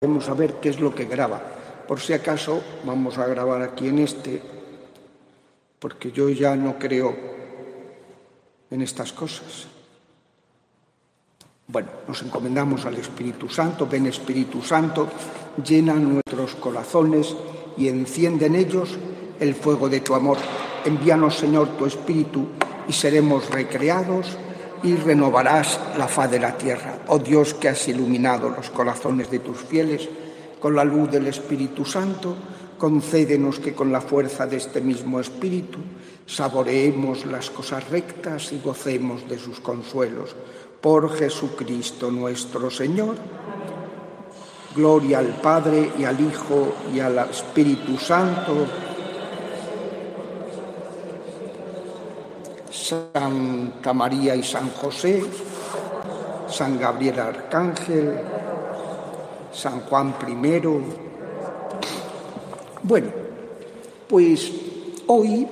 Vamos a ver qué es lo que graba. Por si acaso vamos a grabar aquí en este, porque yo ya no creo en estas cosas. Bueno, nos encomendamos al Espíritu Santo, ven Espíritu Santo, llena nuestros corazones y enciende en ellos el fuego de tu amor. Envíanos, Señor, tu Espíritu y seremos recreados y renovarás la faz de la tierra. Oh Dios que has iluminado los corazones de tus fieles con la luz del Espíritu Santo, concédenos que con la fuerza de este mismo Espíritu saboreemos las cosas rectas y gocemos de sus consuelos. Por Jesucristo nuestro Señor. Gloria al Padre y al Hijo y al Espíritu Santo Santa María y San José, San Gabriel Arcángel, San Juan I. Bueno, pues hoy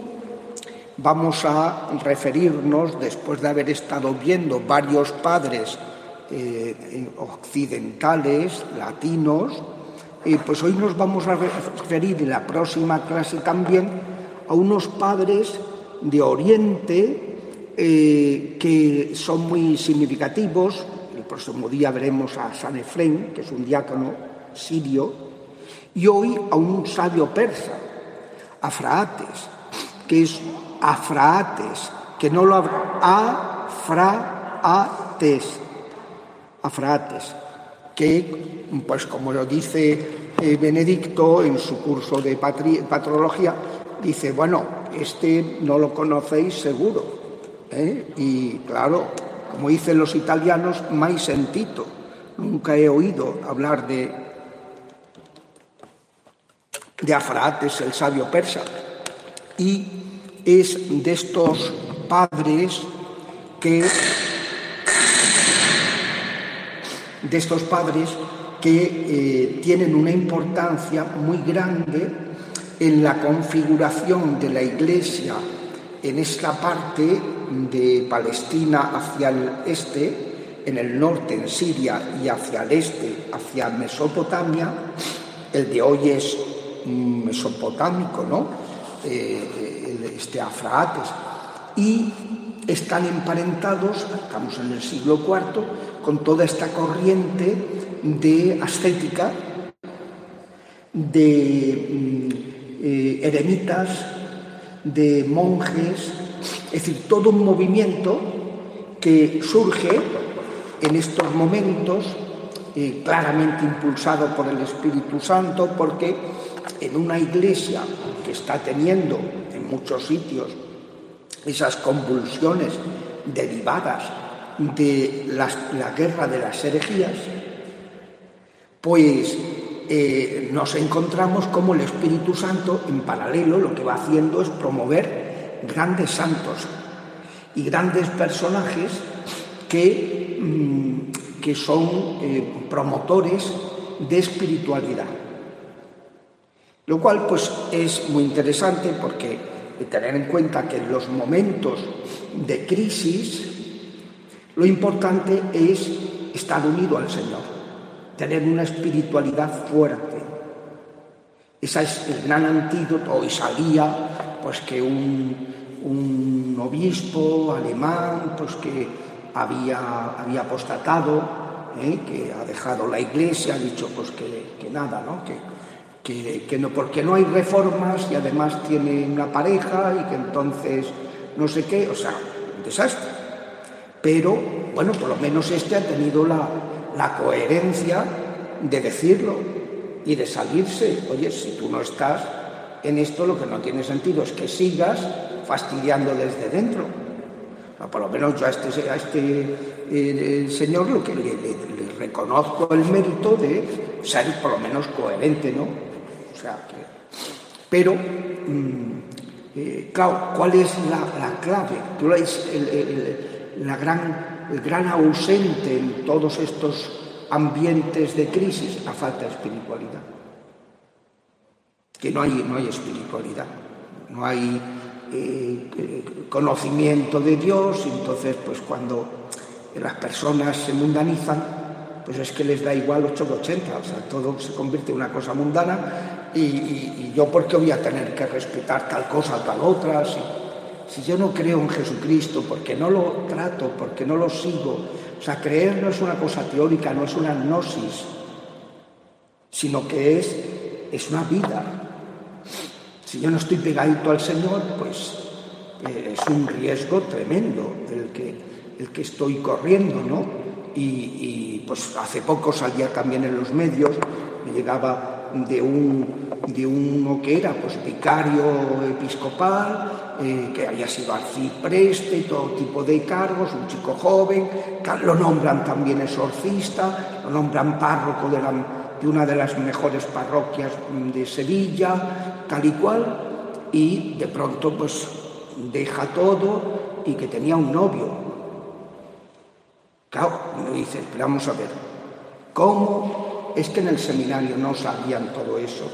vamos a referirnos, después de haber estado viendo varios padres eh, occidentales, latinos, eh, pues hoy nos vamos a referir en la próxima clase también a unos padres de Oriente eh, que son muy significativos. El próximo día veremos a San Efrén, que es un diácono sirio, y hoy a un sabio persa, Afraates, que es Afraates, que no lo habrá, Afraates, Afraates, que, pues como lo dice eh, Benedicto en su curso de patrología, dice, bueno, este no lo conocéis seguro. ¿eh? Y claro, como dicen los italianos, mai sentito. Nunca he oído hablar de, de Afrates, el sabio persa. Y es de estos padres que de estos padres que eh, tienen una importancia muy grande en la configuración de la Iglesia en esta parte de Palestina hacia el este, en el norte en Siria y hacia el este, hacia Mesopotamia, el de hoy es mesopotámico, ¿no? Eh, este Afraates, y están emparentados, estamos en el siglo IV, con toda esta corriente de ascética, de eh, eremitas, de monjes, es decir, todo un movimiento que surge en estos momentos, eh, claramente impulsado por el Espíritu Santo, porque en una iglesia que está teniendo en muchos sitios esas convulsiones derivadas de la guerra de las herejías, pues eh, nos encontramos como el Espíritu Santo, en paralelo, lo que va haciendo es promover grandes santos y grandes personajes que, mm, que son eh, promotores de espiritualidad. Lo cual pues es muy interesante porque tener en cuenta que en los momentos de crisis lo importante es estar unido al Señor tener una espiritualidad fuerte. Ese es el gran antídoto. Hoy salía pues que un, obispo alemán pues que había, había apostatado, ¿eh? que ha dejado la iglesia, ha dicho pues que, nada, ¿no? Que, que, no, porque no hay reformas y además tiene una pareja y que entonces no sé qué, o sea, un desastre. Pero bueno, por lo menos este ha tenido la, la coherencia de decirlo y de salirse. Oye, si tú no estás en esto, lo que no tiene sentido es que sigas fastidiando desde dentro. por lo menos yo a este, este eh, señor lo que le, reconozco el mérito de ser por lo menos coherente, ¿no? O sea, que, pero, mm, eh, claro, ¿cuál es la, clave? el, la el gran ausente en todos estos ambientes de crisis, la falta de espiritualidad. Que no hay, no hay espiritualidad, no hay eh, conocimiento de Dios, y entonces pues cuando las personas se mundanizan, pues es que les da igual 8 de 80, o sea, todo se convierte en una cosa mundana y, yo por qué voy a tener que respetar tal cosa, tal otra, si yo no creo en Jesucristo, porque no lo trato, porque no lo sigo, o sea, creer no es una cosa teórica, no es una gnosis, sino que es, es una vida. Si yo no estoy pegadito al Señor, pues eh, es un riesgo tremendo el que, el que estoy corriendo, ¿no? y, pues hace poco salía también en los medios, me llegaba de, un, de uno que era pues vicario episcopal, eh, que había sido arcipreste, todo tipo de cargos, un chico joven, lo nombran también exorcista, lo nombran párroco de, una de las mejores parroquias de Sevilla, tal y cual, y de pronto pues deja todo y que tenía un novio, Claro, uno dice, pero vamos a ver, ¿cómo es que en el seminario no sabían todo eso?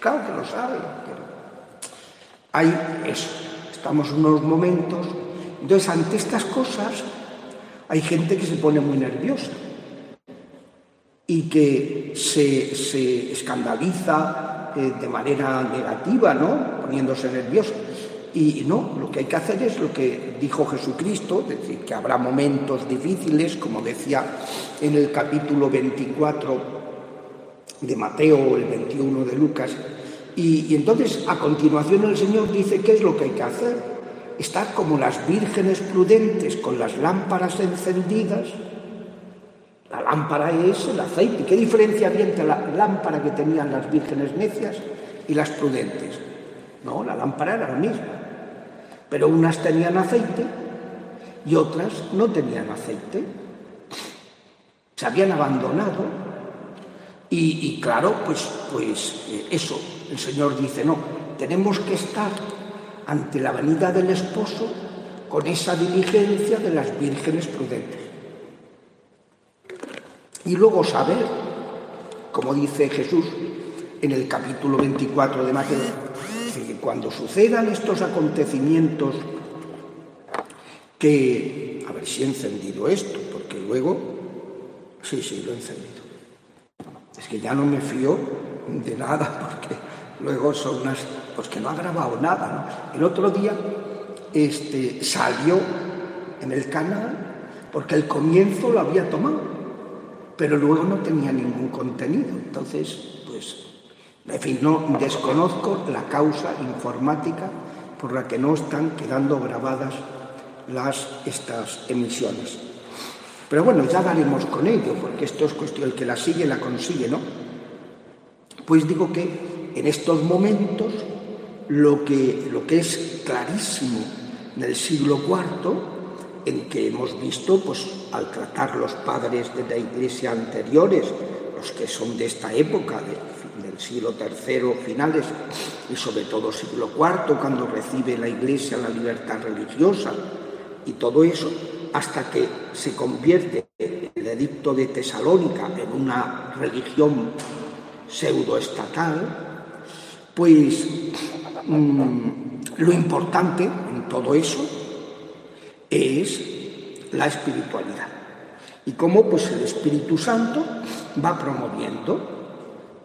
Claro que lo saben, pero hay eso, estamos en unos momentos, entonces ante estas cosas hay gente que se pone muy nerviosa y que se, escandaliza eh, de manera negativa, ¿no? Poniéndose nerviosa. Y no, lo que hay que hacer es lo que dijo Jesucristo, es decir, que habrá momentos difíciles, como decía en el capítulo 24 de Mateo el 21 de Lucas. Y, entonces, a continuación, el Señor dice qué es lo que hay que hacer. Estar como las vírgenes prudentes con las lámparas encendidas. La lámpara es el aceite. ¿Qué diferencia había entre la lámpara que tenían las vírgenes necias y las prudentes? No, la lámpara era la misma pero unas tenían aceite y otras no tenían aceite. Se habían abandonado y, claro, pues, pues eh, eso, el Señor dice, no, tenemos que estar ante la venida del esposo con esa diligencia de las vírgenes prudentes. Y luego saber, como dice Jesús en el capítulo 24 de Mateo, cuando sucedan estos acontecimientos, que, a ver si he encendido esto, porque luego, sí, sí, lo he encendido. Que ya no me fío de nada, porque luego son unas, pues que no ha grabado nada. El otro día este, salió en el canal porque el comienzo lo había tomado, pero luego no tenía ningún contenido. Entonces, pues en fin, no desconozco la causa informática por la que no están quedando grabadas las, estas emisiones. Pero bueno, ya daremos con ello, porque esto es cuestión, el que la sigue la consigue, ¿no? Pues digo que en estos momentos lo que, lo que es clarísimo en el siglo IV, en que hemos visto, pues al tratar los padres de la iglesia anteriores, los que son de esta época, de del siglo III finales y sobre todo siglo IV cuando recibe la Iglesia la libertad religiosa y todo eso hasta que se convierte el edicto de Tesalónica en una religión pseudoestatal, pues mm, lo importante en todo eso es la espiritualidad. Y cómo pues el Espíritu Santo va promoviendo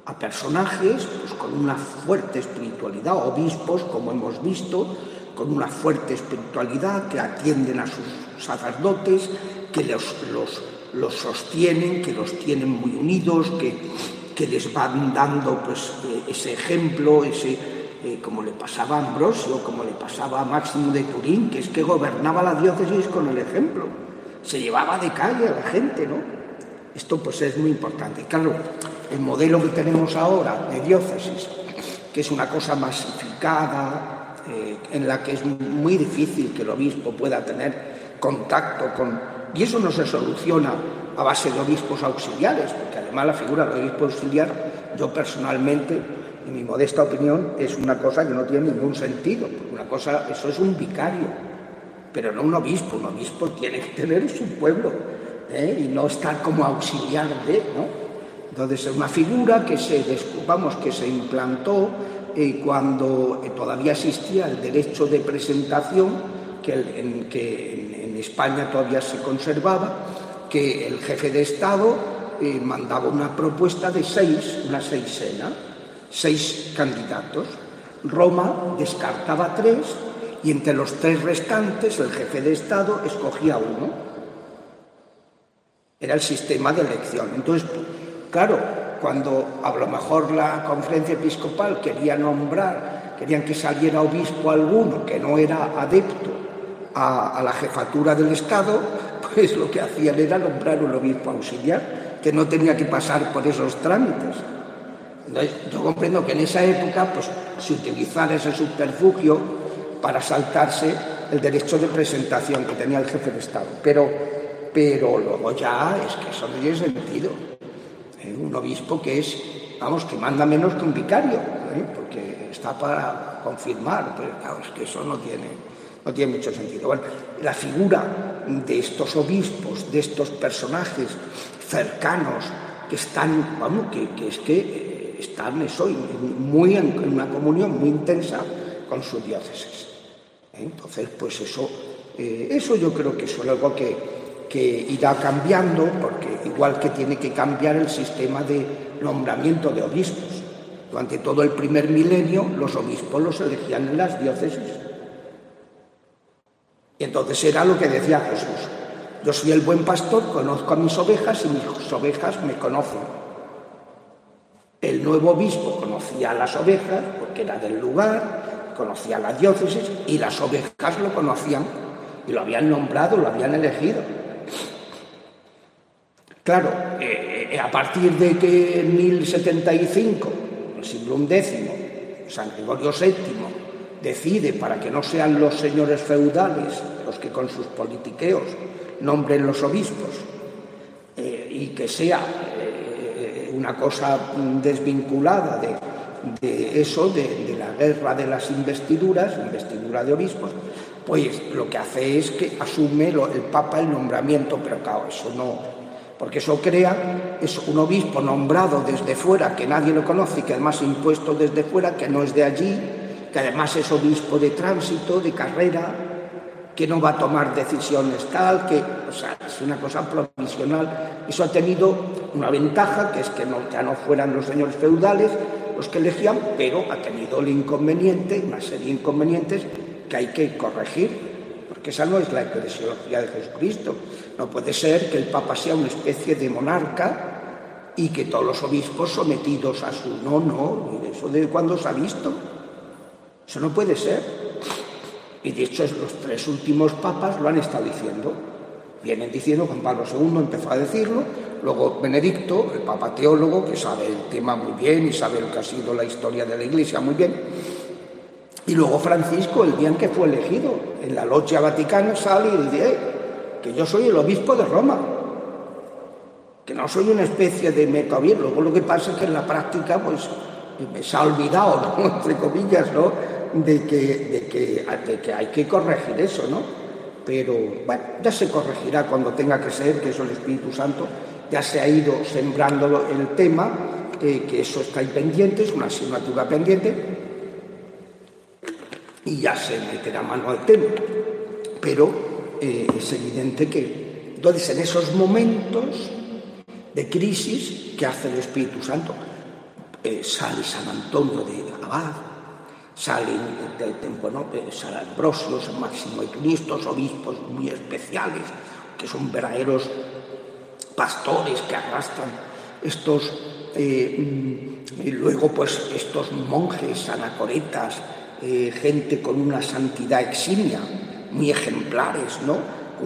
a personajes pues, con una fuerte espiritualidad, obispos, como hemos visto, con una fuerte espiritualidad, que atienden a sus sacerdotes, que los, los, sostienen, que los tienen muy unidos, que, que les van dando pues, eh, ese ejemplo, ese, eh, como le pasaba a Ambrosio, como le pasaba a Máximo de Turín, que es que gobernaba la diócesis con el ejemplo, se llevaba de calle a la gente, ¿no? Esto pues es muy importante. Claro, el modelo que tenemos ahora de diócesis, que es una cosa masificada, eh, en la que es muy difícil que el obispo pueda tener contacto con... Y eso no se soluciona a base de obispos auxiliares, porque además la figura del obispo auxiliar, yo personalmente, en mi modesta opinión, es una cosa que no tiene ningún sentido. Una cosa, eso es un vicario, pero no un obispo. Un obispo tiene que tener su pueblo ¿eh? y no estar como auxiliar de, ¿no? Entonces es una figura que se, vamos, que se implantó eh, cuando todavía existía el derecho de presentación, que, en, que en España todavía se conservaba, que el jefe de Estado eh, mandaba una propuesta de seis, una seisena, seis candidatos. Roma descartaba tres y entre los tres restantes el jefe de Estado escogía uno. Era el sistema de elección. Entonces, claro, cuando a lo mejor la conferencia episcopal quería nombrar, querían que saliera obispo alguno que no era adepto a, la jefatura del Estado, pues lo que hacían era nombrar un obispo auxiliar que no tenía que pasar por esos trámites. Entonces, yo comprendo que en esa época pues, se utilizara ese subterfugio para saltarse el derecho de presentación que tenía el jefe de Estado. Pero, pero luego ya es que eso no tiene sentido. ¿Eh? Un obispo que es, vamos, que manda menos que un vicario, ¿eh? porque está para confirmar, pero claro, es que eso no tiene, no tiene mucho sentido. Bueno, la figura de estos obispos, de estos personajes cercanos que están, vamos, que, es que eh, están eso, muy en, una comunión muy intensa con su diócesis. Entonces, pues eso, eso yo creo que es algo que, que irá cambiando, porque igual que tiene que cambiar el sistema de nombramiento de obispos. Durante todo el primer milenio los obispos los elegían en las diócesis. Y entonces era lo que decía Jesús. Yo soy el buen pastor, conozco a mis ovejas y mis ovejas me conocen. El nuevo obispo conocía a las ovejas porque era del lugar, conocía la diócesis y las ovejas lo conocían y lo habían nombrado, lo habían elegido. Claro, eh, eh, a partir de que en 1075, el siglo XI, San Gregorio VII decide para que no sean los señores feudales los que con sus politiqueos nombren los obispos eh, y que sea una cosa desvinculada de, eso, de, la guerra de las investiduras, investidura de obispos, pues lo que hace es que asume el Papa el nombramiento, pero claro, eso no, porque eso crea es un obispo nombrado desde fuera, que nadie lo conoce, que además impuesto desde fuera, que no es de allí, que además es obispo de tránsito, de carrera, que no va a tomar decisiones tal, que, o sea, es una cosa provisional. Eso ha tenido una ventaja, que es que no, ya no fueran los señores feudales los que elegían, pero ha tenido el inconveniente, una serie de inconvenientes que hay que corregir, porque esa no es la eclesiología de Jesucristo. No puede ser que el Papa sea una especie de monarca y que todos los obispos sometidos a su... No, no, eso de cuándo se ha visto. Eso no puede ser. Y de hecho los tres últimos papas lo han estado diciendo. Vienen diciendo, Juan Pablo II empezó a decirlo, luego Benedicto, el papa teólogo, que sabe el tema muy bien y sabe lo que ha sido la historia de la Iglesia muy bien. Y luego Francisco, el día en que fue elegido, en la logia vaticana sale y dice que yo soy el obispo de Roma, que no soy una especie de bien. Luego lo que pasa es que en la práctica, pues, me se ha olvidado, entre comillas, ¿no? de que, de que, hay que corregir eso, ¿no? Pero bueno, ya se corregirá cuando tenga que ser, que eso el Espíritu Santo ya se ha ido sembrando el tema, que eso está ahí pendiente, es una asignatura pendiente, y ya se meterá mano al tema. Pero eh, es evidente que, entonces, en esos momentos de crisis, que hace el Espíritu Santo? Eh, sale San Antonio de Abad, salen del bueno, San Ambrosio, San Máximo Cristo, obispos muy especiales, que son verdaderos pastores que arrastran estos, eh, mm, y luego pues estos monjes, anacoretas, eh, gente con una santidad eximia, muy ejemplares, ¿no?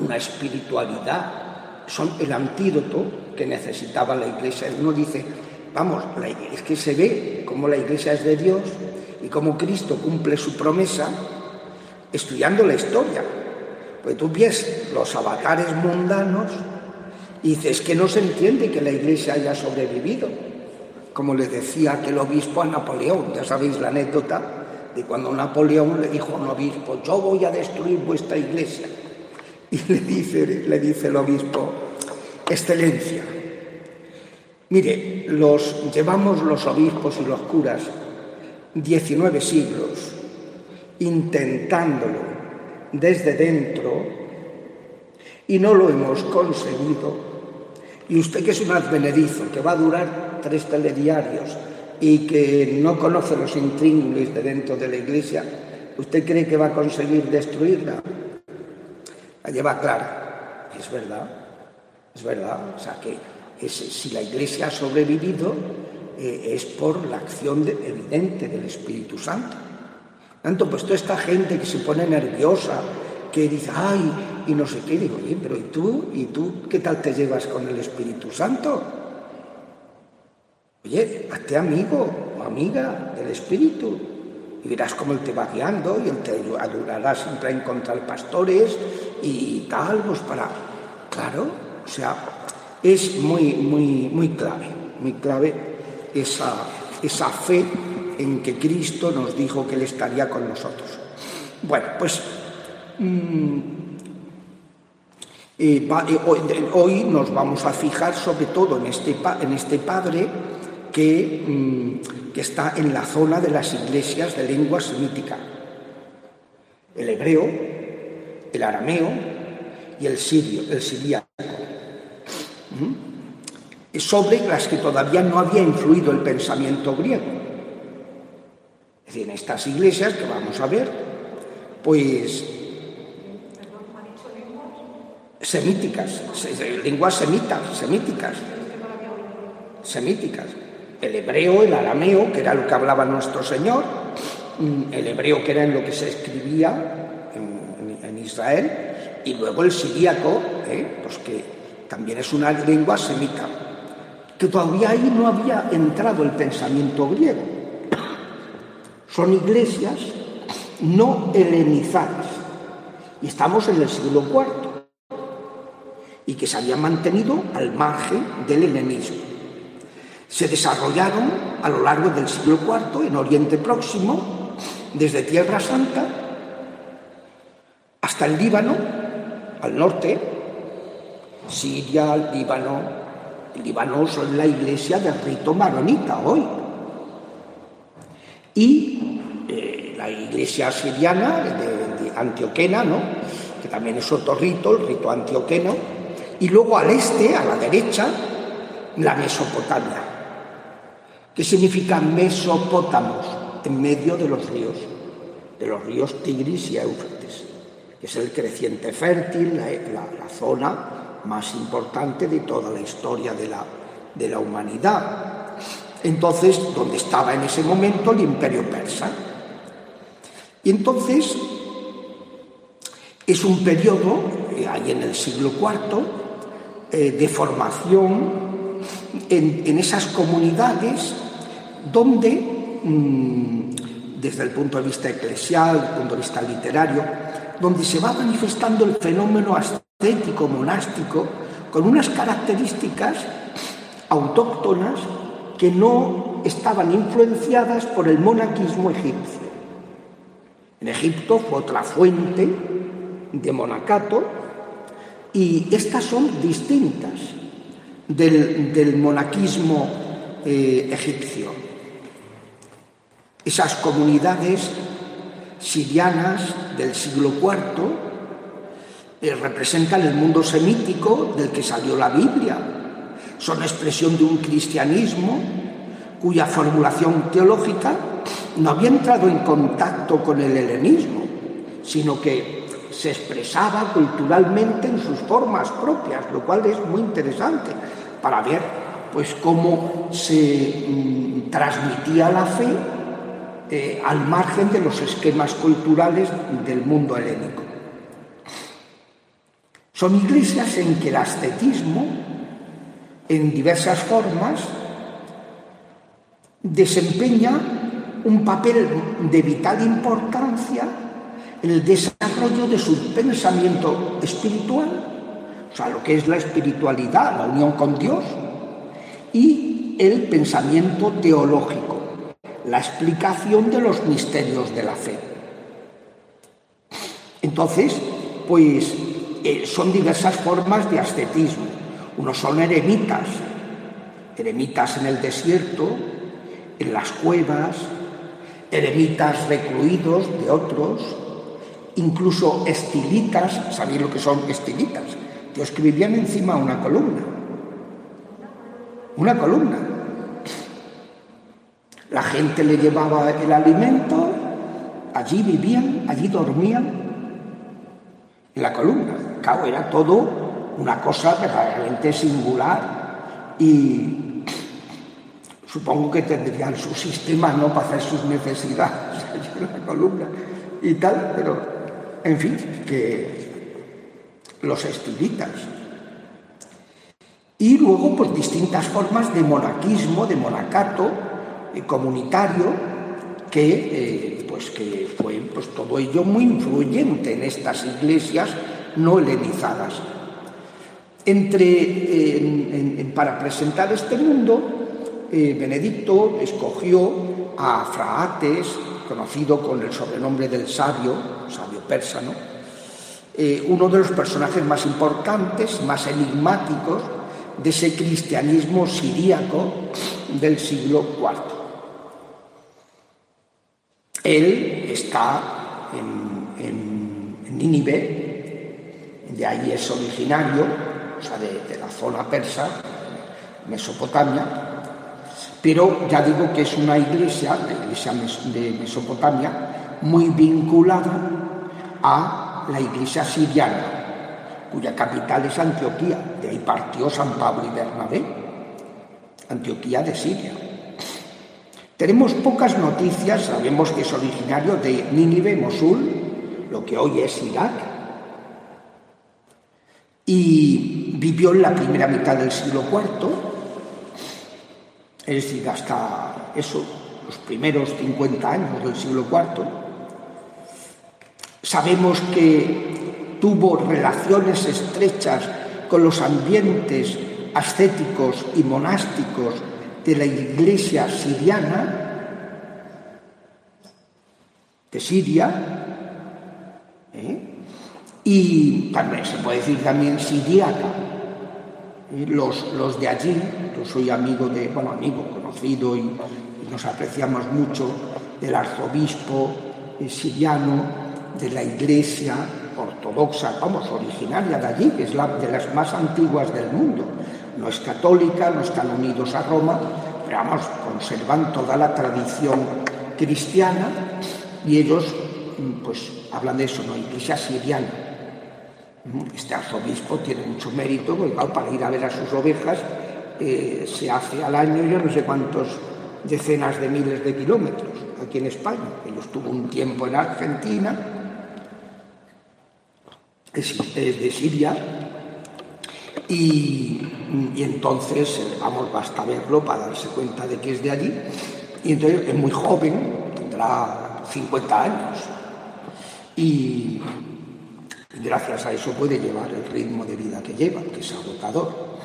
Una espiritualidad, son el antídoto que necesitaba la iglesia. Uno dice, vamos, es que se ve como la iglesia es de Dios y cómo Cristo cumple su promesa estudiando la historia. Pues tú ves los avatares mundanos Y dice, es que no se entiende que la iglesia haya sobrevivido. Como le decía aquel obispo a Napoleón, ya sabéis la anécdota de cuando Napoleón le dijo a un obispo, yo voy a destruir vuestra iglesia. Y le dice, le dice el obispo, excelencia, mire, los, llevamos los obispos y los curas 19 siglos intentándolo desde dentro y no lo hemos conseguido. Y usted que es un advenedizo, que va a durar tres telediarios y que no conoce los intríngulis de dentro de la iglesia, ¿usted cree que va a conseguir destruirla? La lleva clara. Es verdad, es verdad. O sea que si la iglesia ha sobrevivido eh, es por la acción evidente del Espíritu Santo. Tanto, pues toda esta gente que se pone nerviosa, que dice, ay, y no sé qué, digo, oye, pero ¿y tú? ¿Y tú qué tal te llevas con el Espíritu Santo? Oye, hazte amigo o amiga del Espíritu y verás cómo Él te va guiando y Él te ayudará siempre a encontrar pastores y tal, pues para... Claro, o sea, es muy, muy, muy clave, muy clave esa, esa fe en que Cristo nos dijo que Él estaría con nosotros. Bueno, pues mm, eh, eh, hoy, nos vamos a fijar sobre todo en este, en este Padre Mm, que, está en la zona de las iglesias de lengua semítica. El hebreo, el arameo y el sirio, el siriaco. ¿Mm? Sobre las que todavía no había influido el pensamiento griego. Es decir, en estas iglesias que vamos a ver, pues semíticas, lenguas semitas, semíticas, semíticas el hebreo, el arameo, que era lo que hablaba nuestro Señor, mm, el hebreo que era en lo que se escribía en, Israel, y luego el siríaco, ¿eh? pues que también es una lengua semita, que todavía ahí no había entrado el pensamiento griego. Son iglesias no helenizadas, y estamos en el siglo IV, y que se habían mantenido al margen del helenismo se desarrollaron a lo largo del siglo IV en Oriente Próximo, desde Tierra Santa hasta el Líbano, al norte, Siria, Líbano. El Líbano son la iglesia del rito maronita hoy. Y eh, la iglesia siriana de, Antioquena, ¿no? que también es otro rito, el rito antioqueno. Y luego al este, a la derecha, la Mesopotamia. ¿Qué significa Mesopótamos? En medio de los ríos, de los ríos Tigris y Éufrates, que es el creciente fértil, la, zona más importante de toda la historia de la, de la humanidad. Entonces, donde estaba en ese momento el imperio persa. Y entonces, es un periodo, eh, ahí en el siglo IV, eh, de formación en, esas comunidades donde, mm, desde el punto de vista eclesial, desde el punto de vista literario, donde se va manifestando el fenómeno ascético, monástico, con unas características autóctonas que no estaban influenciadas por el monaquismo egipcio. En Egipto fue otra fuente de monacato y estas son distintas del, monaquismo eh, egipcio. Esas comunidades sirianas del siglo IV eh, representan el mundo semítico del que salió la Biblia. Son expresión de un cristianismo cuya formulación teológica no había entrado en contacto con el helenismo, sino que se expresaba culturalmente en sus formas propias, lo cual es muy interesante para ver pues cómo se mm, transmitía la fe eh, al margen de los esquemas culturales del mundo helénico. Son iglesias en que el ascetismo, en diversas formas, desempeña un papel de vital importancia en el desarrollo de su pensamiento espiritual, o sea, lo que es la espiritualidad, la unión con Dios, y el pensamiento teológico, la explicación de los misterios de la fe. Entonces, pues eh, son diversas formas de ascetismo. Unos son eremitas, eremitas en el desierto, en las cuevas, eremitas recluidos de otros, incluso estilitas, ¿sabéis lo que son estilitas? Que escribían encima una columna. Una columna. La gente le llevaba el alimento, allí vivían, allí dormían, en la columna. Claro, era todo una cosa verdaderamente singular y supongo que tendrían su sistema no para hacer sus necesidades en la columna y tal, pero en fin, que los estilitas. Y luego, pues distintas formas de monaquismo, de monacato comunitario, que, eh, pues, que fue pues, todo ello muy influyente en estas iglesias no helenizadas. Entre, para presentar este mundo, eh, Benedicto escogió a Fraates, conocido con el sobrenombre del sabio, sabio persano, eh, uno de los personajes más importantes, más enigmáticos de ese cristianismo siríaco del siglo IV. Él está en, Nínive, de ahí es originario, o sea, de la zona persa, Mesopotamia, pero ya digo que es una iglesia, la iglesia de Mesopotamia, muy vinculada a la iglesia siriana, cuya capital es Antioquía, de ahí partió San Pablo y Bernabé, Antioquía de Siria. Tenemos pocas noticias, sabemos que es originario de Nínive, Mosul, lo que hoy es Irak, y vivió en la primera mitad del siglo IV es decir, hasta eso, los primeros 50 años del siglo IV. Sabemos que tuvo relaciones estrechas con los ambientes ascéticos y monásticos de la iglesia siriana, de Siria, ¿eh? y también se puede decir también siriaca, los, los de allí, yo soy amigo de, bueno, amigo, conocido y, nos apreciamos mucho del arzobispo siriano, de la iglesia ortodoxa, vamos, originaria de allí, que es la de las más antiguas del mundo. No es católica, no están unidos a Roma, pero vamos, conservan toda la tradición cristiana y ellos, pues, hablan de eso, ¿no? Iglesia siriana. Este arzobispo tiene mucho mérito, porque para ir a ver a sus ovejas eh, se hace al año yo no sé cuántos decenas de miles de kilómetros aquí en España. Él estuvo un tiempo en Argentina, es, de Siria, y, y, entonces, vamos, basta verlo para darse cuenta de que es de allí. Y entonces es muy joven, tendrá 50 años. Y, gracias a eso puede llevar el ritmo de vida que lleva, que es agotador.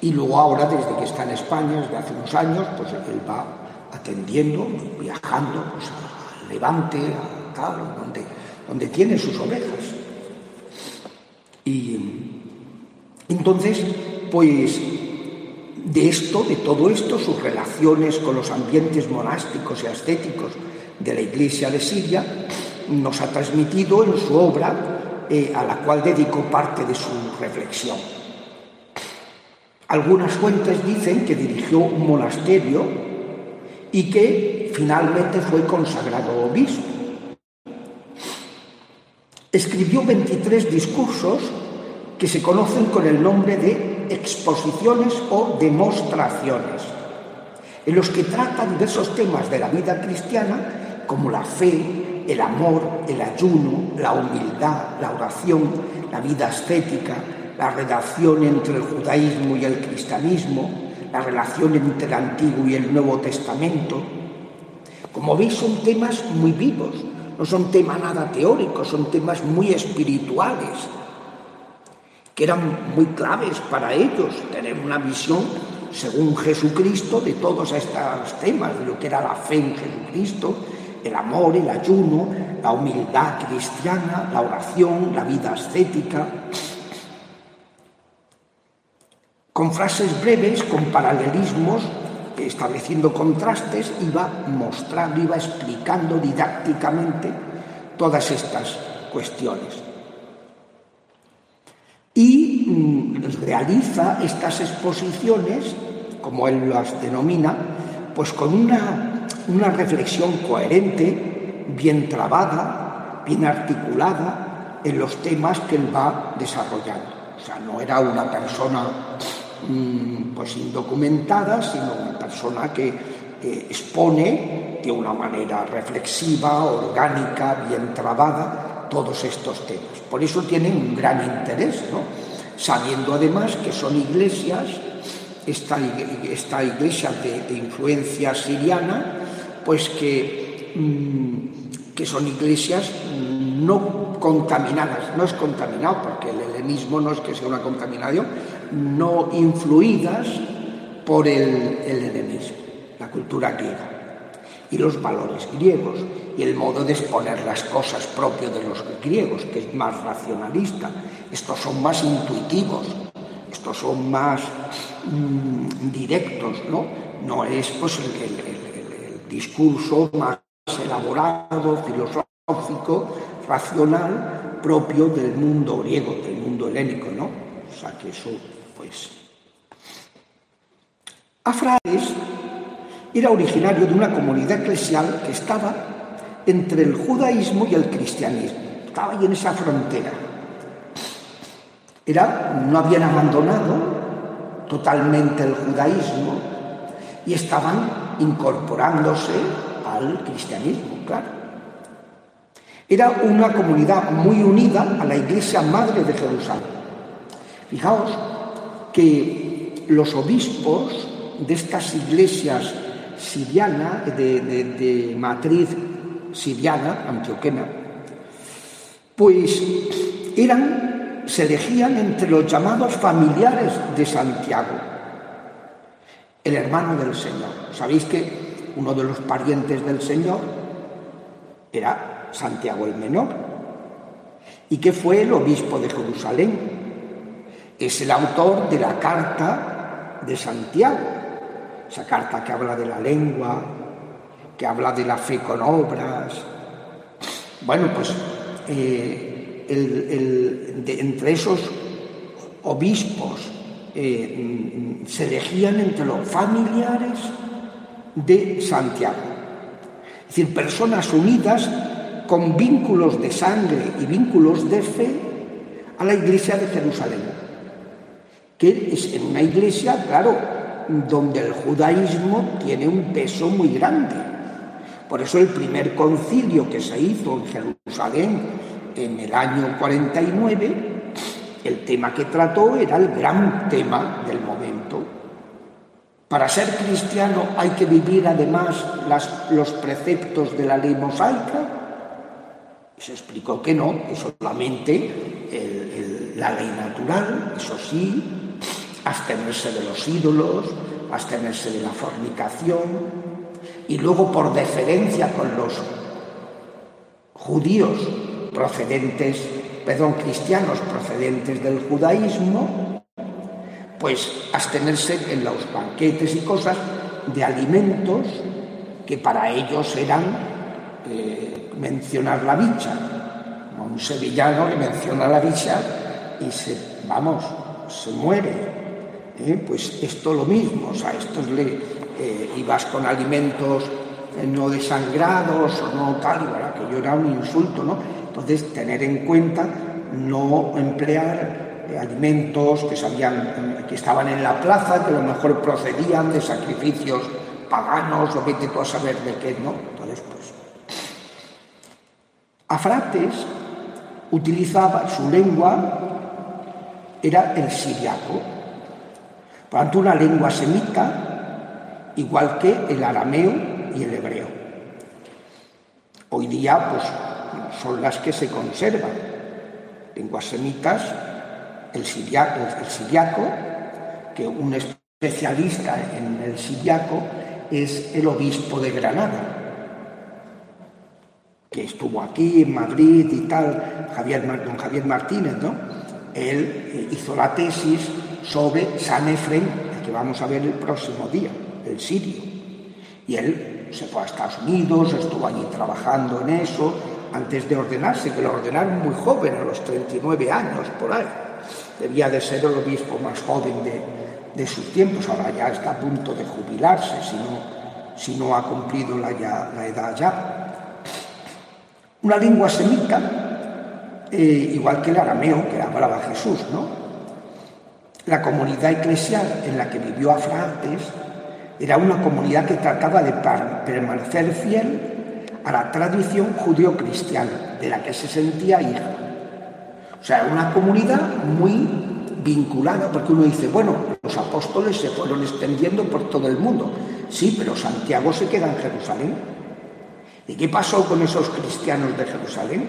Y luego ahora, desde que está en España, desde hace unos años, pues él va atendiendo, viajando pues, a Levante, a tal, donde, donde tiene sus ovejas. Y entonces, pues de esto, de todo esto, sus relaciones con los ambientes monásticos y ascéticos de la iglesia de Siria, nos ha transmitido en su obra eh, a la cual dedicó parte de su reflexión. Algunas fuentes dicen que dirigió un monasterio y que finalmente fue consagrado obispo. Escribió 23 discursos que se conocen con el nombre de exposiciones o demostraciones, en los que trata diversos temas de la vida cristiana como la fe, el amor, el ayuno, la humildad, la oración, la vida ascética, la relación entre el judaísmo y el cristianismo, la relación entre el Antiguo y el Nuevo Testamento. Como veis, son temas muy vivos, no son temas nada teóricos, son temas muy espirituales. Que eran muy claves para ellos, tener una visión según Jesucristo de todos estos temas, de lo que era la fe en Jesucristo, el amor, el ayuno, la humildad cristiana, la oración, la vida ascética. Con frases breves, con paralelismos, estableciendo contrastes, iba mostrando, iba explicando didácticamente todas estas cuestiones. Y mm, realiza estas exposiciones, como él las denomina, pues con una, una reflexión coherente, bien trabada, bien articulada en los temas que él va desarrollando. O sea, no era una persona Mm, pues indocumentada, sino una persona que expone de una manera reflexiva, orgánica, bien trabada, todos estos temas. Por eso tienen un gran interés, ¿no? sabiendo además que son iglesias, esta, iglesia de, influencia siriana, pues que, mm, que son iglesias no contaminadas, no es contaminado, porque el helenismo no es que sea una contaminación, no influidas por el, el la cultura griega y los valores griegos y el modo de exponer las cosas propio de los griegos, que es más racionalista. Estos son más intuitivos, estos son más mm, directos, ¿no? No es pues el discurso más elaborado, filosófico, racional, propio del mundo griego, del mundo helénico, ¿no? O sea que eso pues. Afraes era originario de una comunidad eclesial que estaba entre el judaísmo y el cristianismo. Estaba ahí en esa frontera. Era, no habían abandonado totalmente el judaísmo y estaban incorporándose al cristianismo, claro. Era una comunidad muy unida a la Iglesia Madre de Jerusalén. Fijaos que los obispos de estas iglesias sirianas, de, matriz siriana, antioquena, pues eran, se elegían entre los llamados familiares de Santiago, el hermano del Señor. Sabéis que uno de los parientes del Señor era Santiago el Menor, y que fue el obispo de Jerusalén, es el autor de la carta de Santiago, esa carta que habla de la lengua, que habla de la fe con obras. Bueno, pues eh, entre esos obispos eh, se elegían entre los familiares de Santiago. Es decir, personas unidas con vínculos de sangre y vínculos de fe a la iglesia de Jerusalén que es una iglesia, claro, donde el judaísmo tiene un peso muy grande. Por eso el primer concilio que se hizo en Jerusalén en el año 49, el tema que trató era el gran tema del momento. Para ser cristiano hay que vivir además los preceptos de la ley mosaica. Se explicó que no, que solamente la ley natural, eso sí, abstenerse de los ídolos, abstenerse de la fornicación, y luego por deferencia con los judíos procedentes, perdón, cristianos procedentes del judaísmo, pues abstenerse en los banquetes y cosas de alimentos que para ellos eran eh, mencionar la bicha. Un sevillano le menciona la bicha y se, vamos, se muere. ¿Eh? pues esto lo mismo, o sea, estos le eh, ibas con alimentos eh, no desangrados o no tal, y que yo era un insulto, ¿no? Entonces, tener en cuenta no emplear alimentos que, que estaban en la plaza, que a lo mejor procedían de sacrificios paganos o vete tú a saber de qué, ¿no? Entonces, pues. Afrates utilizaba su lengua, era el siriaco, por tanto, una lengua semita, igual que el arameo y el hebreo. Hoy día, pues, son las que se conservan. Lenguas semitas, el siriaco, que un especialista en el siriaco es el obispo de Granada, que estuvo aquí en Madrid y tal, Javier, don Javier Martínez, ¿no? Él eh, hizo la tesis sobre San Efren, que vamos a ver el próximo día, el sirio. Y él se fue a Estados Unidos, estuvo allí trabajando en eso, antes de ordenarse, que lo ordenaron muy joven, a los 39 años, por ahí. Debía de ser el obispo más joven de, de sus tiempos, ahora ya está a punto de jubilarse, si no, si no ha cumplido la, la edad ya. Una lengua semita, eh, igual que el arameo que hablaba Jesús, ¿no? La comunidad eclesial en la que vivió Afrates era una comunidad que trataba de permanecer fiel a la tradición judío-cristiana, de la que se sentía hija. O sea, una comunidad muy vinculada, porque uno dice, bueno, los apóstoles se fueron extendiendo por todo el mundo. Sí, pero Santiago se queda en Jerusalén. ¿Y qué pasó con esos cristianos de Jerusalén?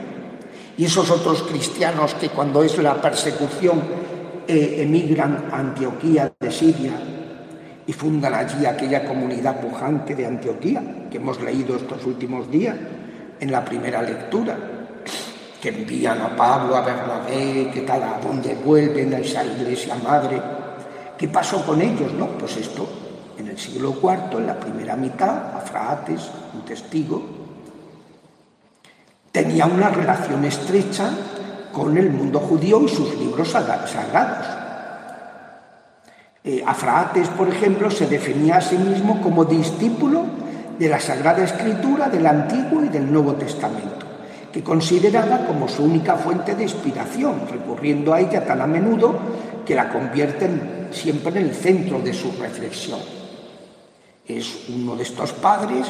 Y esos otros cristianos que cuando es la persecución eh, emigran a Antioquía de Siria y fundan allí aquella comunidad pujante de Antioquía que hemos leído estos últimos días en la primera lectura, que envían a Pablo, a Bernabé, que tal, a dónde vuelven a esa iglesia madre. ¿Qué pasó con ellos? No, pues esto, en el siglo IV, en la primera mitad, Afraates, un testigo, tenía una relación estrecha con el mundo judío y sus libros sagrados. Eh, Afraates, por ejemplo, se definía a sí mismo como discípulo de la Sagrada Escritura del Antiguo y del Nuevo Testamento, que consideraba como su única fuente de inspiración, recurriendo a ella tan a menudo que la convierten siempre en el centro de su reflexión. Es uno de estos padres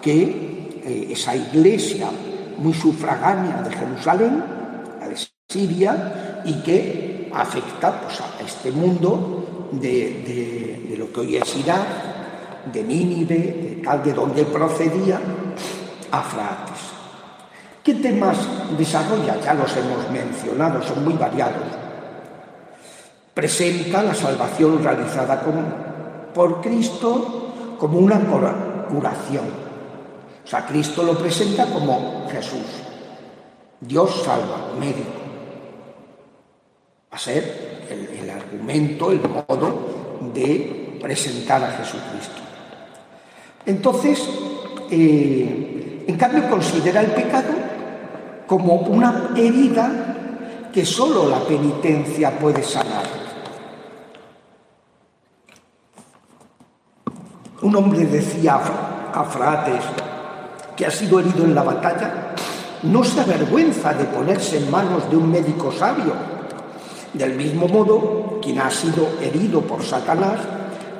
que eh, esa iglesia muy sufragánea de Jerusalén Siria y que afecta pues, a este mundo de, lo que hoy es Irak, de Nínive, de tal de donde procedía Afrates. ¿Qué temas desarrolla? Ya los hemos mencionado, son muy variados. Presenta la salvación realizada por Cristo como una curación. O sea, Cristo lo presenta como Jesús. Dios salva, médico a ser el, argumento, el modo de presentar a Jesucristo. Entonces, eh, en cambio, considera el pecado como una herida que solo la penitencia puede sanar. Un hombre decía a Frates que ha sido herido en la batalla, no se avergüenza de ponerse en manos de un médico sabio del mismo modo, quien ha sido herido por Satanás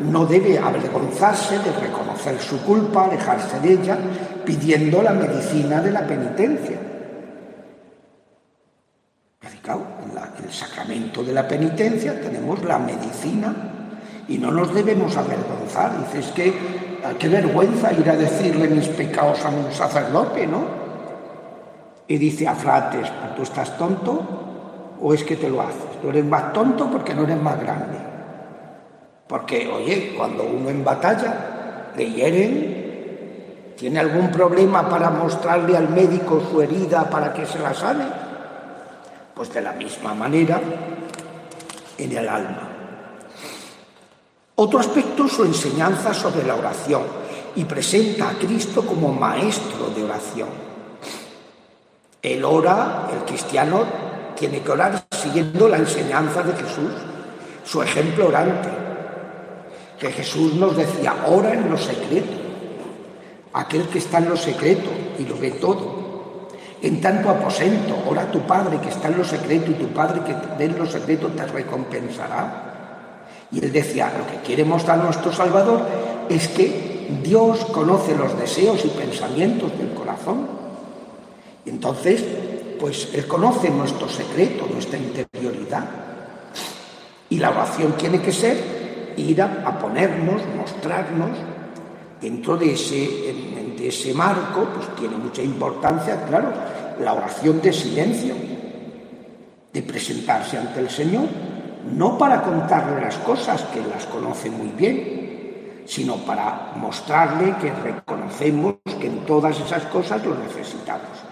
no debe avergonzarse de reconocer su culpa, alejarse de ella, pidiendo la medicina de la penitencia. En el sacramento de la penitencia tenemos la medicina y no nos debemos avergonzar. Dices que qué vergüenza ir a decirle mis pecados a un sacerdote, ¿no? Y dice a Frates, ¿tú estás tonto? o es que te lo haces? Tú eres más tonto porque no eres más grande. Porque, oye, cuando uno en batalla le hieren, ¿tiene algún problema para mostrarle al médico su herida para que se la sane? Pues de la misma manera en el alma. Otro aspecto, su enseñanza sobre la oración y presenta a Cristo como maestro de oración. Él ora, el cristiano tiene que orar siguiendo la enseñanza de Jesús, su ejemplo orante. Que Jesús nos decía, ora en lo secreto. Aquel que está en lo secreto y lo ve todo. En tanto aposento, ora tu Padre que está en lo secreto y tu Padre que ve en lo secreto te recompensará. Y él decía, lo que quiere mostrar nuestro Salvador es que Dios conoce los deseos y pensamientos del corazón. Entonces pues Él conoce nuestro secreto, nuestra interioridad. Y la oración tiene que ser ir a, ponernos, mostrarnos dentro de ese, de ese marco, pues tiene mucha importancia, claro, la oración de silencio, de presentarse ante el Señor no para contarle las cosas, que las conoce muy bien, sino para mostrarle que reconocemos que en todas esas cosas lo necesitamos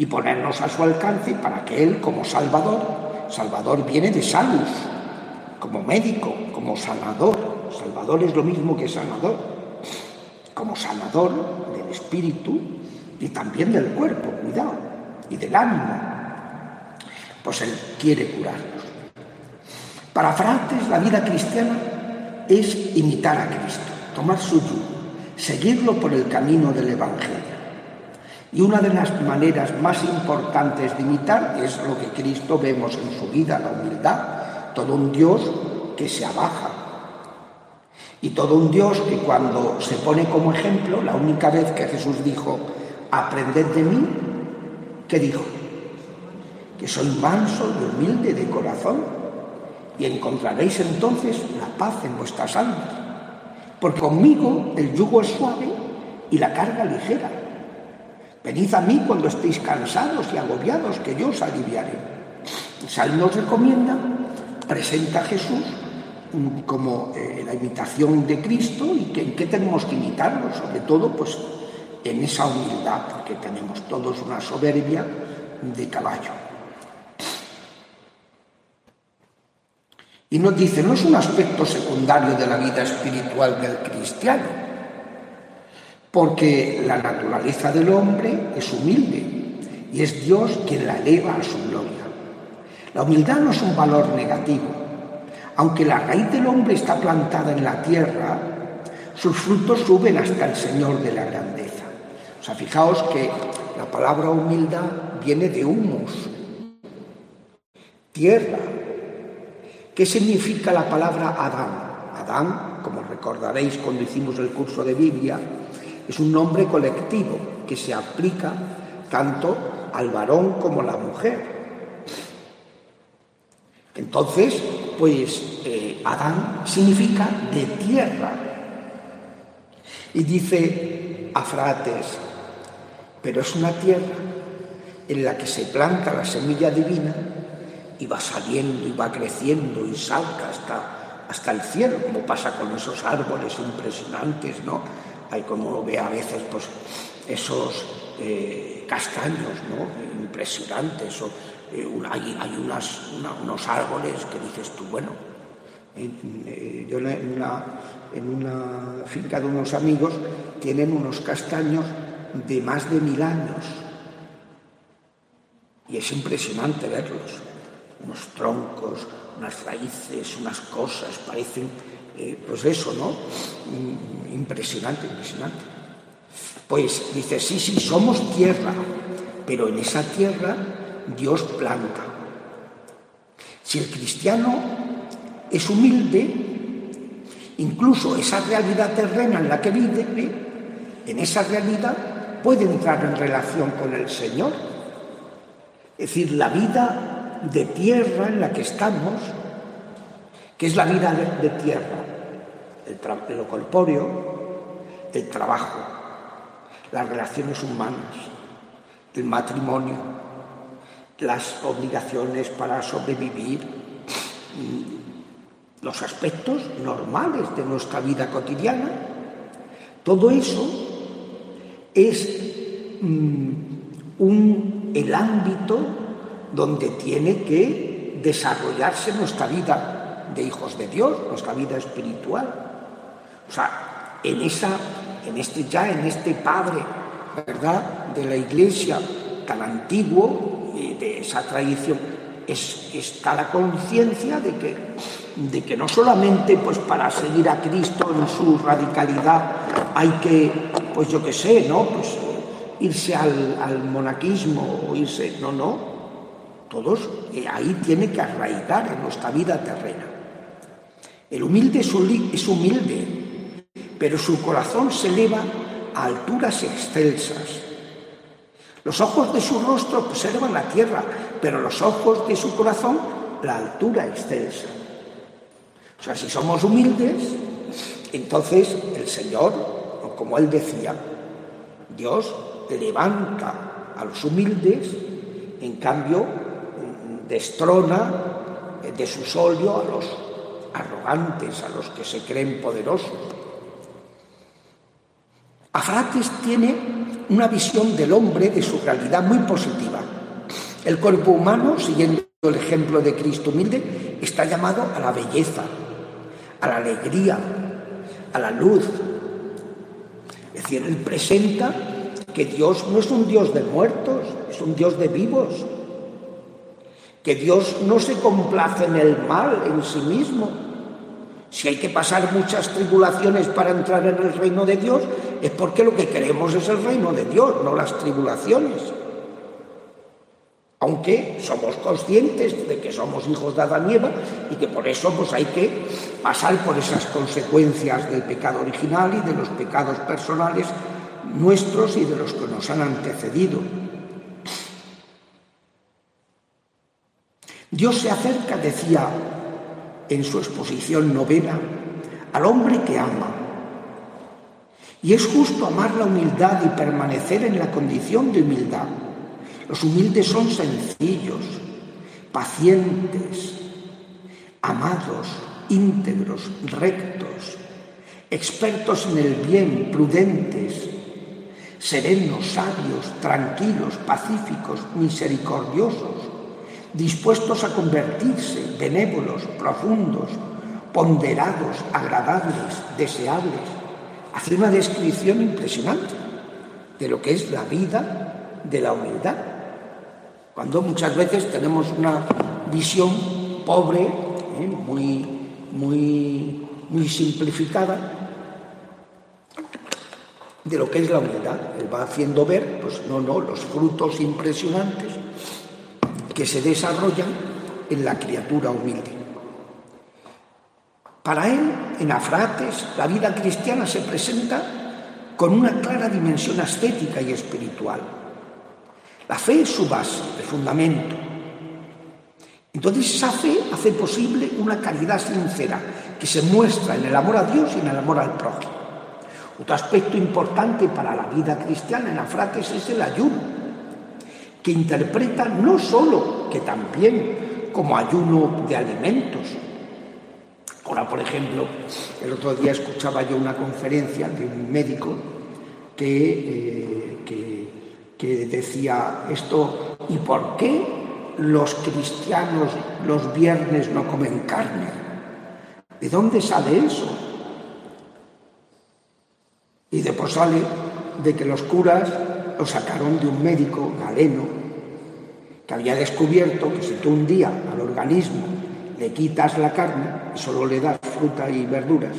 y ponernos a su alcance para que Él, como Salvador, Salvador viene de salud, como médico, como sanador, Salvador es lo mismo que sanador, como sanador del espíritu y también del cuerpo, cuidado, y del ánimo, pues Él quiere curarnos. Para Frates la vida cristiana es imitar a Cristo, tomar su yugo, seguirlo por el camino del Evangelio. Y una de las maneras más importantes de imitar es lo que Cristo vemos en su vida, la humildad, todo un Dios que se abaja. Y todo un Dios que cuando se pone como ejemplo, la única vez que Jesús dijo, aprended de mí, ¿qué dijo? Que soy manso y humilde de corazón y encontraréis entonces la paz en vuestras almas. Porque conmigo el yugo es suave y la carga ligera. Venid a mí cuando estéis cansados y agobiados, que yo os aliviaré. Sal nos recomienda, presenta a Jesús como eh, la imitación de Cristo y en qué tenemos que imitarlo, sobre todo pues en esa humildad, porque tenemos todos una soberbia de caballo. Y nos dice, no es un aspecto secundario de la vida espiritual del cristiano, porque la naturaleza del hombre es humilde y es Dios quien la eleva a su gloria. La humildad no es un valor negativo. Aunque la raíz del hombre está plantada en la tierra, sus frutos suben hasta el Señor de la grandeza. O sea, fijaos que la palabra humildad viene de humus, tierra, ¿Qué significa la palabra Adán? Adán, como recordaréis cuando hicimos el curso de Biblia, es un nombre colectivo que se aplica tanto al varón como a la mujer. Entonces, pues eh, Adán significa de tierra. Y dice Afrates, pero es una tierra en la que se planta la semilla divina y va saliendo y va creciendo y salta hasta, hasta el cielo, como pasa con esos árboles impresionantes, ¿no? Hay como ve a veces pues esos eh, castaños, ¿no? Impresionantes, o, eh, hay, unos árboles que dices tú, bueno, eh, yo en una finca de unos amigos tienen unos castaños de más de mil años y es impresionante verlos unos troncos, unas raíces, unas cosas, parecen, eh, pues eso, ¿no? Mm, impresionante, impresionante. Pues dice, sí, sí, somos tierra, pero en esa tierra Dios planta. Si el cristiano es humilde, incluso esa realidad terrena en la que vive, en esa realidad puede entrar en relación con el Señor. Es decir, la vida de tierra en la que estamos, que es la vida de, tierra, lo corpóreo, el trabajo, las relaciones humanas, el matrimonio, las obligaciones para sobrevivir, mm, los aspectos normales de nuestra vida cotidiana, todo eso es mm, el ámbito donde tiene que desarrollarse nuestra vida de hijos de Dios, nuestra vida espiritual. O sea, en esa, en este ya, en este padre, ¿verdad?, de la iglesia tan antiguo, y de esa tradición, es, está la conciencia de que, de que no solamente pues para seguir a Cristo en su radicalidad hay que, pues yo qué sé, ¿no? Pues irse al, al monaquismo o irse, no, no, todos eh, ahí tiene que arraigar en nuestra vida terrena. El humilde es humilde, pero su corazón se eleva a alturas excelsas. Los ojos de su rostro observan la tierra, pero los ojos de su corazón la altura excelsa. O sea, si somos humildes, entonces el Señor, como él decía, Dios levanta a los humildes, en cambio destrona de su solio a los arrogantes, a los que se creen poderosos. Afrates tiene una visión del hombre, de su realidad muy positiva. El cuerpo humano, siguiendo el ejemplo de Cristo humilde, está llamado a la belleza, a la alegría, a la luz. Es decir, él presenta que Dios no es un Dios de muertos, es un Dios de vivos, que Dios no se complace en el mal en sí mismo. Si hay que pasar muchas tribulaciones para entrar en el reino de Dios, es porque lo que queremos es el reino de Dios, no las tribulaciones. Aunque somos conscientes de que somos hijos de Adán y Eva y que por eso pues, hay que pasar por esas consecuencias del pecado original y de los pecados personales nuestros y de los que nos han antecedido. Dios se acerca, decía en su exposición novena, al hombre que ama. Y es justo amar la humildad y permanecer en la condición de humildad. Los humildes son sencillos, pacientes, amados, íntegros, rectos, expertos en el bien, prudentes, serenos, sabios, tranquilos, pacíficos, misericordiosos, dispuestos a convertirse, benévolos, profundos, ponderados, agradables, deseables. Hace una descripción impresionante de lo que es la vida de la humildad. Cuando muchas veces tenemos una visión pobre, ¿eh? muy, muy, muy simplificada, de lo que es la humildad. Él va haciendo ver, pues no, no, los frutos impresionantes que se desarrollan en la criatura humilde. Para él, en Afrates, la vida cristiana se presenta con una clara dimensión ascética y espiritual. La fe es su base, el fundamento. Entonces esa fe hace posible una caridad sincera que se muestra en el amor a Dios y en el amor al prójimo. Otro aspecto importante para la vida cristiana en Afrates es el ayuno que interpreta no solo, que también como ayuno de alimentos. Ahora, por ejemplo, el otro día escuchaba yo una conferencia de un médico que, eh, que decía esto, ¿y por qué los cristianos los viernes no comen carne? ¿De dónde sale eso? Y después sale de que los curas lo sacaron de un médico galeno que había descubierto que si tú un día al organismo le quitas la carne y solo le das fruta y verduras,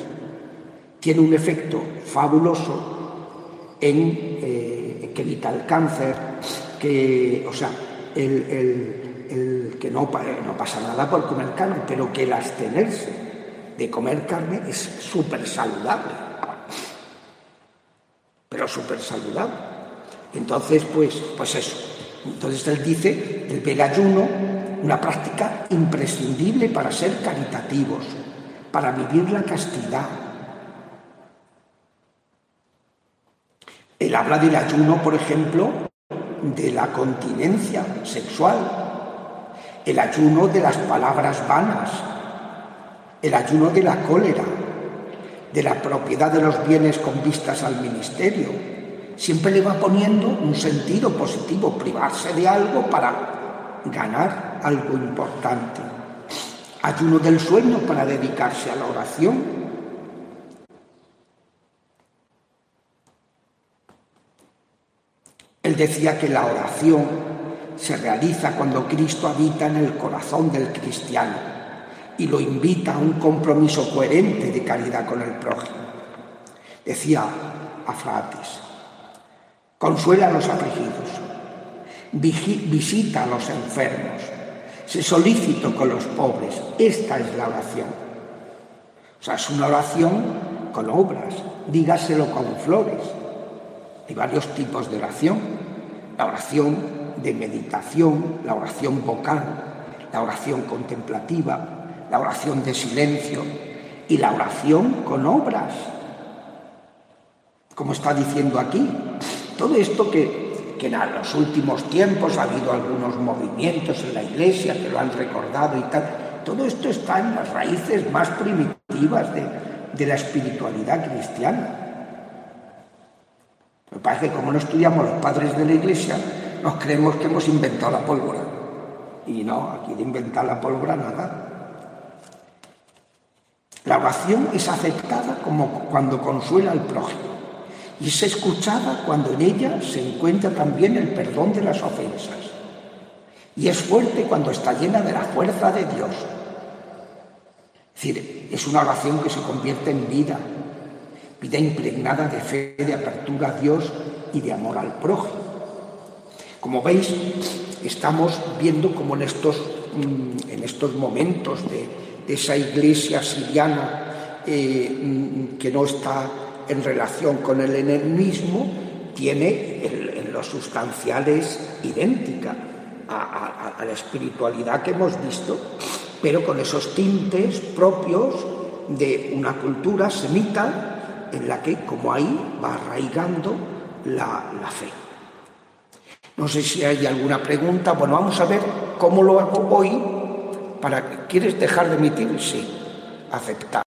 tiene un efecto fabuloso en eh, que evita el cáncer, que, o sea, el, que no, no pasa nada por comer carne, pero que el abstenerse de comer carne es súper saludable, pero súper saludable. Entonces, pues, pues eso. Entonces él dice el vegayuno, una práctica imprescindible para ser caritativos, para vivir la castidad. Él habla del ayuno, por ejemplo, de la continencia sexual, el ayuno de las palabras vanas, el ayuno de la cólera, de la propiedad de los bienes con vistas al ministerio, siempre le va poniendo un sentido positivo, privarse de algo para ganar algo importante. Ayuno del sueño para dedicarse a la oración. Él decía que la oración se realiza cuando Cristo habita en el corazón del cristiano y lo invita a un compromiso coherente de caridad con el prójimo. Decía Afratis, consuela a los afligidos, visita a los enfermos, se solicito con los pobres. Esta es la oración. O sea, es una oración con obras, dígaselo con flores. Hay varios tipos de oración. La oración de meditación, la oración vocal, la oración contemplativa, la oración de silencio y la oración con obras. Como está diciendo aquí, todo esto que, en los últimos tiempos ha habido algunos movimientos en la iglesia que lo han recordado y tal, Todo esto está en las raíces más primitivas de, de la espiritualidad cristiana. Me parece que como no estudiamos los padres de la Iglesia, nos creemos que hemos inventado la pólvora. Y no, aquí de inventar la pólvora nada. La oración es aceptada como cuando consuela al prójimo y es escuchada cuando en ella se encuentra también el perdón de las ofensas. Y es fuerte cuando está llena de la fuerza de Dios. Es decir, es una oración que se convierte en vida, vida impregnada de fe, de apertura a Dios y de amor al prójimo. Como veis, estamos viendo como en estos, mm, en estos momentos de, esa iglesia siriana eh, mm, que no está en relación con el helenismo, tiene en los sustanciales idéntica a, la espiritualidad que hemos visto, pero con esos tintes propios de una cultura semita en la que, como ahí, va arraigando la, fe. No sé si hay alguna pregunta. Bueno, vamos a ver cómo lo hago hoy. Para, ¿Quieres dejar de emitir? Sí, aceptar.